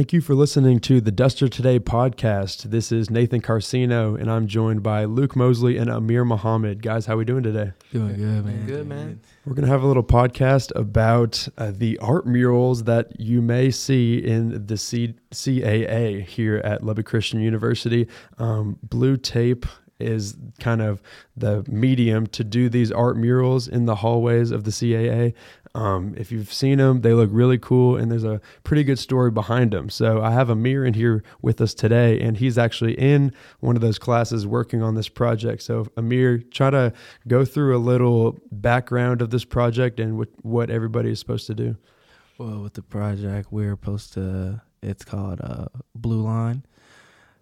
Thank you for listening to the Duster Today podcast. This is Nathan Karseno, and I'm joined by Luke Mosley and Aamer Muhammad. Guys, how are we doing today? Doing good, man. Good, man. We're going to have a little podcast about uh, the art murals that you may see in the C- CAA here at Lubbock Christian University. Um, blue tape is kind of the medium to do these art murals in the hallways of the CAA. Um, if you've seen them, they look really cool, and there's a pretty good story behind them. So I have Aamer in here with us today, and he's actually in one of those classes working on this project. So Aamer, try to go through a little background of this project and what, what everybody is supposed to do. Well, with the project, we're supposed to. It's called uh, Blue Line,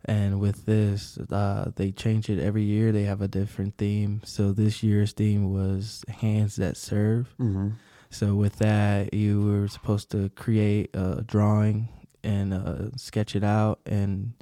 and with this, uh, they change it every year. They have a different theme. So this year's theme was hands that serve. Mm-hmm. So with that, you were supposed to create a drawing and uh, sketch it out, and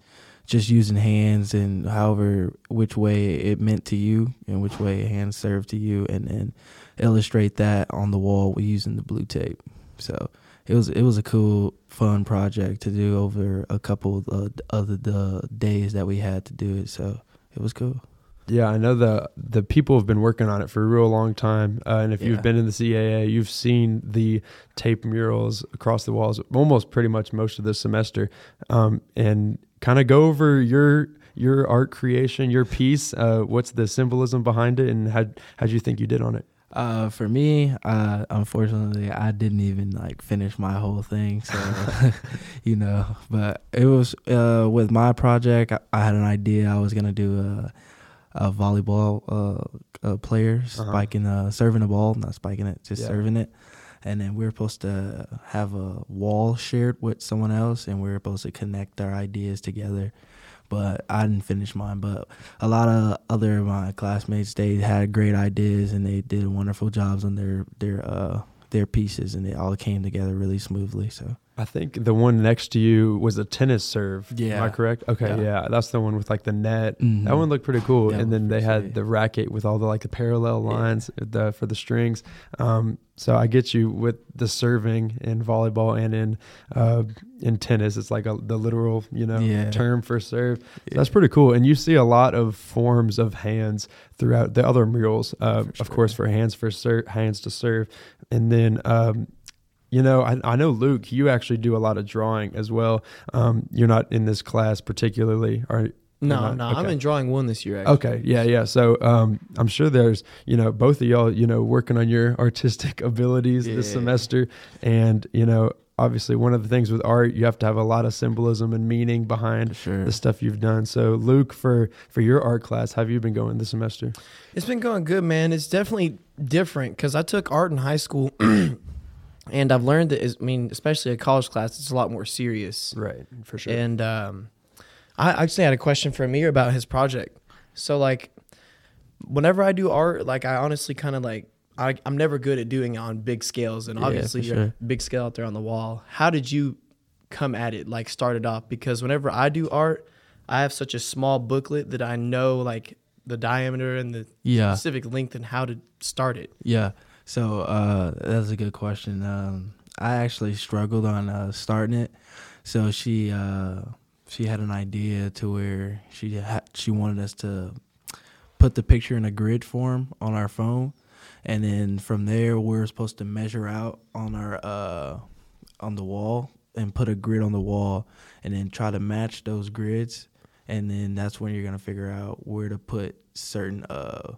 just using hands and however which way it meant to you and which way hands served to you, and then illustrate that on the wall using the blue tape. So it was it was a cool, fun project to do over a couple of other the days that we had to do it. So it was cool. Yeah, I know the the people have been working on it for a real long time. Uh, and if Yeah. you've been in the CAA, you've seen the tape murals across the walls almost pretty much most of this semester. Um, and kind of go over your your art creation, your piece. Uh, what's the symbolism behind it, and how how'd you think you did on it? Uh, for me, uh, unfortunately, I didn't even like finish my whole thing. So, you know, but it was uh, with my project. I, I had an idea. I was gonna do a, a volleyball uh, uh, player Uh-huh. spiking, uh, serving the ball, not spiking it, just Yeah. serving it. And then we are supposed to have a wall shared with someone else, and we are supposed to connect our ideas together. But I didn't finish mine. But a lot of other of my classmates, they had great ideas and they did wonderful jobs on their their uh their pieces, and it all came together really smoothly. So I think the one next to you was a tennis serve. Yeah. Am I correct? Okay, yeah. Yeah. that's the one with like the net. Mhm. That one looked pretty cool. That and then they had sweet. the racket with all the like the parallel Yeah. lines the, for the strings. Um, so I get you with the serving in volleyball and in uh, in tennis. It's like a, the literal you know Yeah. term for serve. So that's pretty cool. And you see a lot of forms of hands throughout the other murals. Uh, For Of course, for hands for ser- hands to serve, and then. Um, you know, I, I know Luke. You actually do a lot of drawing as well. Um, you're not in this class particularly, are No, no, I'm in drawing one this year. Actually. Okay, yeah, yeah. So um, I'm sure there's, you know, both of y'all, you know, working on your artistic abilities this semester, and you know, obviously, one of the things with art, you have to have a lot of symbolism and meaning behind sure. the stuff you've done. So, Luke, for for your art class, how have you been going this semester? It's been going good, man. It's definitely different because I took art in high school, and I've learned that. is- I mean, especially a college class, it's a lot more serious. Right, for sure. And um, I actually had a question for Aamer about his project. So like, whenever I do art, like I honestly kind of like I, I'm never good at doing it on big scales, and Yeah, obviously for you have sure. big scale out there on the wall. How did you come at it? Like start it off? Because whenever I do art, I have such a small booklet that I know like the diameter and the yeah. specific length and how to start it. Yeah. So uh, that's a good question. Um, I actually struggled on uh, starting it. So she uh, she had an idea to where she ha- she wanted us to put the picture in a grid form on our phone, and then from there we are supposed to measure out on our uh, on the wall and put a grid on the wall, and then try to match those grids, and then that's when you're gonna figure out where to put certain uh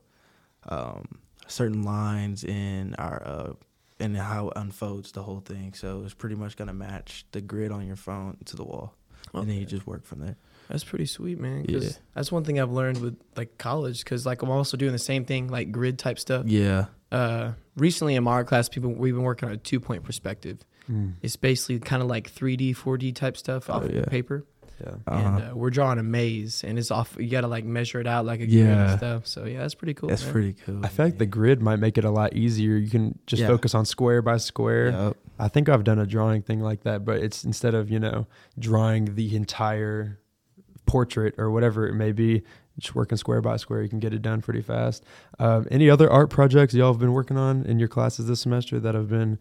um certain lines in our uh and how it unfolds the whole thing. So it's pretty much gonna match the grid on your phone to the wall, and then you just work from there. That's pretty sweet, man. Yeah. that's one thing I've learned with like college. Because like I'm also doing the same thing, like grid type stuff. Yeah, uh, recently in my art class, people we've been working on a two point perspective. Mm, It's basically kind of like 3D, 4D type stuff off Oh, yeah. of paper, yeah. and uh we're drawing a maze, and it's off. You gotta like measure it out like a grid Yeah. and stuff. So yeah, that's pretty cool. that's man. pretty cool. I feel like the grid might make it a lot easier. You can just Yeah. focus on square by square. Yep. I think I've done a drawing thing like that, but it's instead of, you know, drawing the entire portrait or whatever it may be, just working square by square, you can get it done pretty fast. Um, any other art projects y'all have been working on in your classes this semester that have been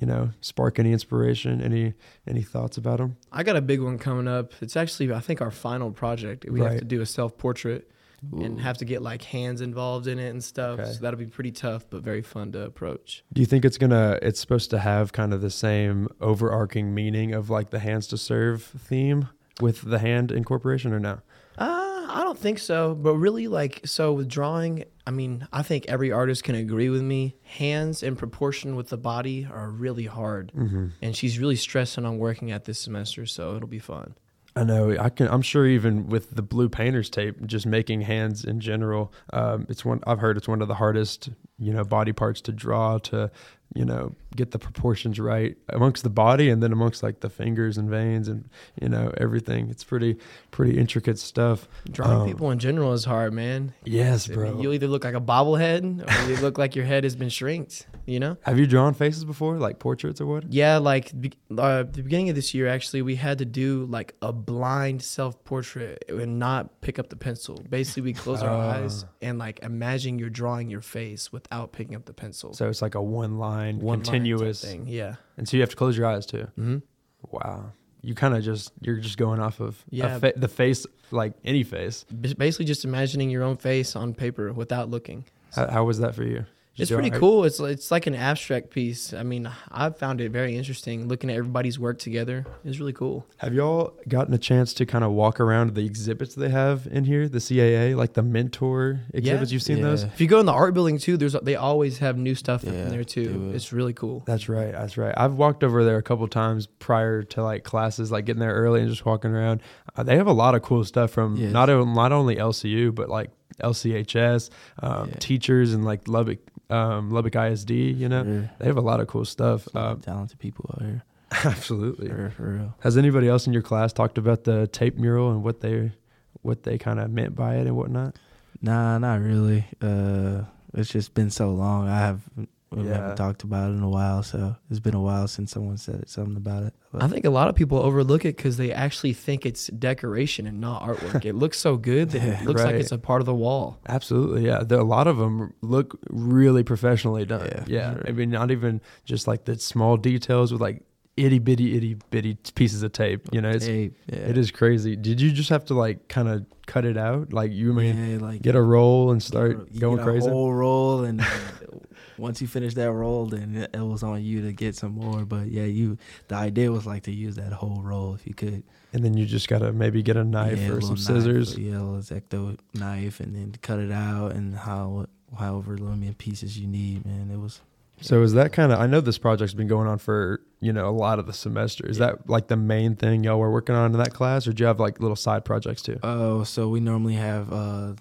you know, spark any inspiration? Any any thoughts about them? I got a big one coming up. It's actually I think our final project. We have to do a self portrait and have to get like hands involved in it and stuff. Okay. So that'll be pretty tough, but very fun to approach. Do you think it's gonna? It's supposed to have kind of the same overarching meaning of like the hands to serve theme with the hand incorporation, or no? I don't think so, but really, like, so with drawing, I mean, I think every artist can agree with me. Hands in proportion with the body are really hard, Mm-hmm. and she's really stressing on working at this semester, so it'll be fun. I know. I can. I'm sure even with the blue painter's tape, just making hands in general, um, it's one. I've heard it's one of the hardest, you know, body parts to draw to, you know, get the proportions right amongst the body and then amongst like the fingers and veins and you know everything. It's pretty pretty intricate stuff. Drawing Um, people in general is hard, man. Yes, I mean, bro. you either look like a bobblehead or you look like your head has been shrinked. You know? Have you drawn faces before, like portraits or what? Yeah, like uh, the beginning of this year, actually, we had to do like a blind self portrait and not pick up the pencil. Basically, we close our Ah. eyes and like imagine you're drawing your face without picking up the pencil. So it's like a one line, line continuous thing. Yeah. and so you have to close your eyes too. hmm Wow. You kind of just you're just going off of Yeah. fa- the face, like any face. Basically, just imagining your own face on paper without looking. How, how was that for you? It's pretty cool. It's it's like an abstract piece. I mean, I found it very interesting looking at everybody's work together. It's really cool. Have y'all gotten a chance to kind of walk around the exhibits they have in here, the CAA, like the mentor exhibits? Yeah. You've seen those? If you go in the art building too, there's they always have new stuff Yeah, in there too. It's really cool. That's right. That's right. I've walked over there a couple times prior to like classes, like getting there early and just walking around. Uh, they have a lot of cool stuff from Yes. not not only LCU but like LCHS, um, Yeah. teachers and like Lubbock um, Lubbock ISD. You know, For- they have a lot of cool stuff. Uh, talented people out here. absolutely. For, for real. Has anybody else in your class talked about the tape mural and what they what they kind of meant by it and whatnot? Nah, not really. Uh, it's just been so long. I have we Yeah. haven't talked about it in a while, so it's been a while since someone said something about it. But I think a lot of people overlook it because they actually think it's decoration and not artwork. it looks so good that it looks like it's a part of the wall. Absolutely, yeah. There, a lot of them look really professionally done. Yeah, Yeah, sure. I mean, not even just like the small details with like itty bitty itty bitty pieces of tape. You know, it's Hey, yeah. it is crazy. Did you just have to like kind of cut it out? Like you mean yeah, like get a roll and get start a- going get a crazy? whole roll, and then once you finish that roll, then it was on you to get some more. But yeah, you the idea was like to use that whole roll if you could. and then you just gotta maybe get a knife Yeah, a or some little knife, scissors. yeah, a little X-Acto knife, and then cut it out and how however many pieces you need. Man, it was So is that kind of? I know this project's been going on for you know a lot of the semester. Is Yeah. that like the main thing y'all were working on in that class, or do you have like little side projects too? Oh, so we normally have uh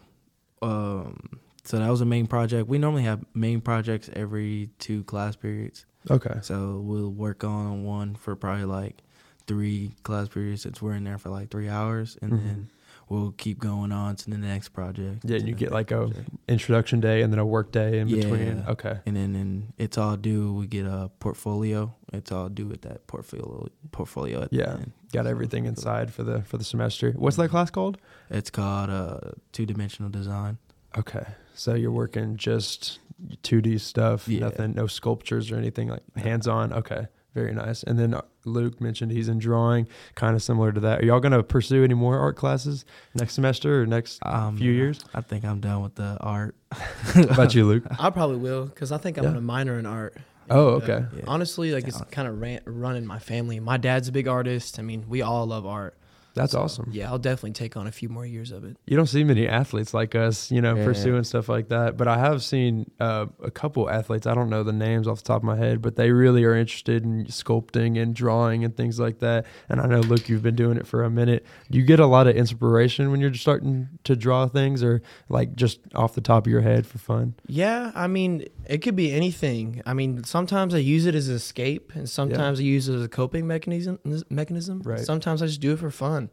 um so that was a main project. We normally have main projects every two class periods. Okay. So we'll work on one for probably like three class periods since we're in there for like three hours and Mhm. then we'll keep going on to the next project. Yeah, and you get like next a project. introduction day and then a work day in between. Okay. and then and it's all due we get a portfolio. It's all due with that portfolio portfolio at the Yeah. end. Got everything inside for the for the semester. What's that class called? It's called uh two dimensional design. Okay. So you're working just 2D stuff, Yeah. nothing, no sculptures or anything like hands on. Okay. Very nice. And then uh, Luke mentioned he's in drawing, kind of similar to that. Are y'all going to pursue any more art classes next semester or next Um, few years? I think I'm done with the art. How about you, Luke? I probably will because I think I'm Yeah. going to minor in art. Oh, And, uh, okay. Yeah. Honestly, like it's kind of ran, run in my family. My dad's a big artist. I mean, we all love art. That's So, awesome. Yeah, I'll definitely take on a few more years of it. You don't see many athletes like us, you know, Yeah. pursuing stuff like that. But I have seen uh, a couple athletes. I don't know the names off the top of my head, but they really are interested in sculpting and drawing and things like that. And I know, Luke, you've been doing it for a minute. Do you get a lot of inspiration when you're just starting to draw things, or like just off the top of your head for fun? Yeah, I mean, it could be anything. I mean, sometimes I use it as an escape, and sometimes I use it as a coping mechanism. Mechanism. Right. Sometimes I just do it for fun.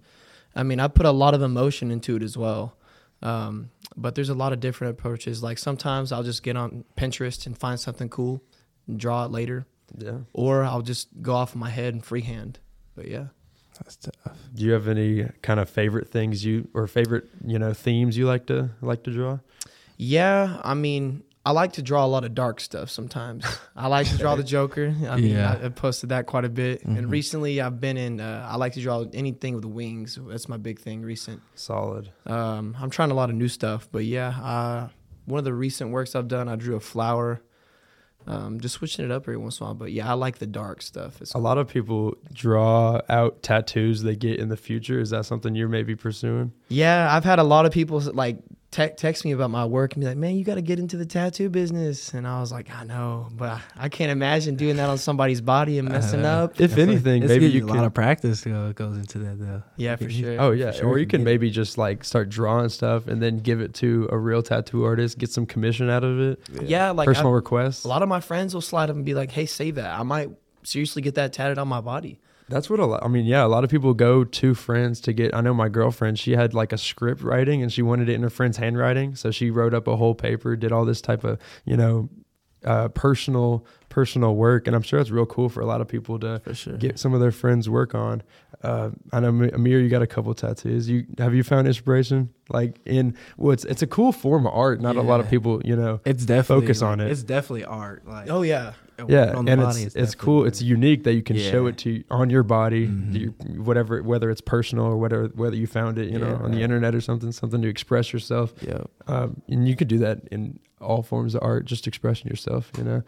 I mean, I put a lot of emotion into it as well. Um, but there's a lot of different approaches. Like sometimes I'll just get on Pinterest and find something cool, and draw it later, Yeah. or I'll just go off my head and freehand. But yeah. That's tough. Do you have any kind of favorite things you or favorite you know themes you like to like to draw? Yeah, I mean, I like to draw a lot of dark stuff sometimes. I like to draw the Joker. I mean, Yeah. I, I posted that quite a bit. And Mhm. recently, I've been in. Uh, I like to draw anything with wings. That's my big thing. Recent. Solid. Um, I'm trying a lot of new stuff, but yeah, uh, one of the recent works I've done, I drew a flower. Um, just switching it up every once in a while, but yeah, I like the dark stuff. It's A lot of people draw out tattoos they get in the future. Is that something you're maybe pursuing? Yeah, I've had a lot of people like te- text me about my work and be like, "Man, you got to get into the tattoo business." And I was like, "I know, but I, I can't imagine doing that on somebody's body and messing Uh, up." If anything, maybe you a can. lot of practice go, goes into that though. Yeah, for sure. Oh yeah, sure or you can can get- maybe just like start drawing stuff and then give it to a real tattoo artist, get some commission out of it. yeah, like Personal I- requests. a lot of my friends will slide up and be like, "Hey, save that. I might seriously get that tatted on my body." That's what a lot. I mean, yeah, a lot of people go to friends to get. I know my girlfriend. She had like a script writing, and she wanted it in her friend's handwriting, so she wrote up a whole paper, did all this type of you know, uh, personal personal work, and I'm sure it's real cool for a lot of people to sure. get some of their friends' work on. Uh, I know Aamer, you got a couple tattoos. You have you found inspiration like in well, it's it's a cool form of art. Not a lot of people, you know. it's definitely focus on it. It's definitely art. Like Oh yeah, Yeah, and it's it's, definitely cool. It's unique that you can show it to on your body, Mhm. your, whatever whether it's personal or whether whether you found it, you know, Yeah, on the internet or something, something to express yourself. yeah. Um, and you could do that in all forms of art, just expressing yourself. You know,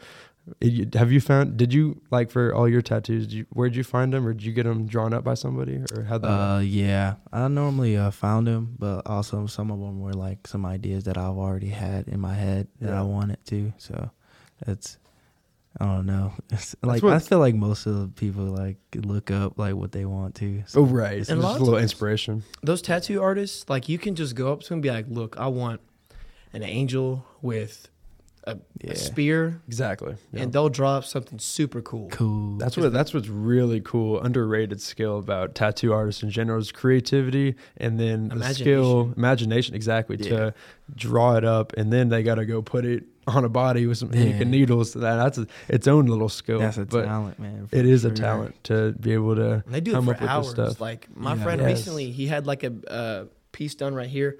It- have you found? Did you like for all your tattoos? You, where'd you find them, or did you get them drawn up by somebody, or how? Uh, yeah. I normally uh, found them, but also some of them were like some ideas that I've already had in my head that Yeah. I wanted to. So it's I don't know. It's like I feel like most of the people like look up like what they want to. So oh right, it's And a just a little times- inspiration. those tattoo artists, like you can just go up to them and be like, "Look, I want an angel with a, Yeah. a spear," Exactly. and they'll draw up something super cool. cool. That's what that's what's really cool, underrated skill about tattoo artists in general is creativity and then the skill, Imagination. imagination exactly Yeah. to draw it up and then they got to go put it on a body with some ink and needles. That that's a, its own little skill. That's a but talent, man. It is for is a talent to be able to And they do come it up for with hours. this stuff. Like my Yeah. friend Yes. recently, he had like a uh, piece done right here.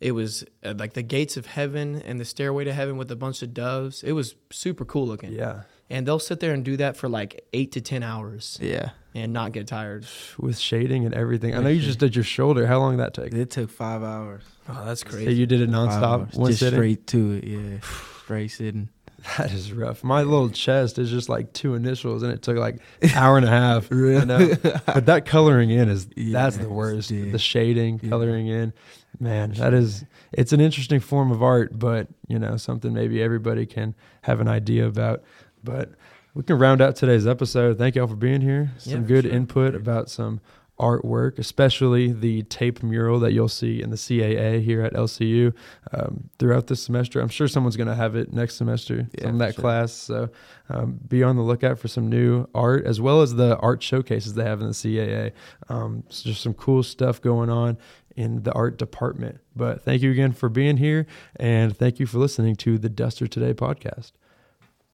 It was uh, like the gates of heaven and the stairway to heaven with a bunch of doves. It was super cool looking. Yeah, And they'll sit there and do that for like eight to ten hours Yeah. and not get tired. with shading and everything. I know you just did your shoulder. How long did that take? It took five hours. Oh, that's So crazy. you did it Five nonstop, one just sitting. straight to it. Yeah. straight sitting. That is rough. My little chest is just like two initials, and it took like an hour and a half. You know? but that coloring in is that's the worst. yeah. The shading, Yeah. coloring in, man, that is it's an interesting form of art, but you know something maybe everybody can have an idea about. But we can round out today's episode. Thank y'all for being here. Some for good sure. input about some artwork, especially the tape mural that you'll see in the CAA here at LCU um, throughout this semester. I'm sure someone's going to have it next semester Yeah, from that sure. class. So um, be on the lookout for some new art as well as the art showcases they have in the CAA. Um, it's just some cool stuff going on in the art department. But thank you again for being here and thank you for listening to the Duster Today podcast.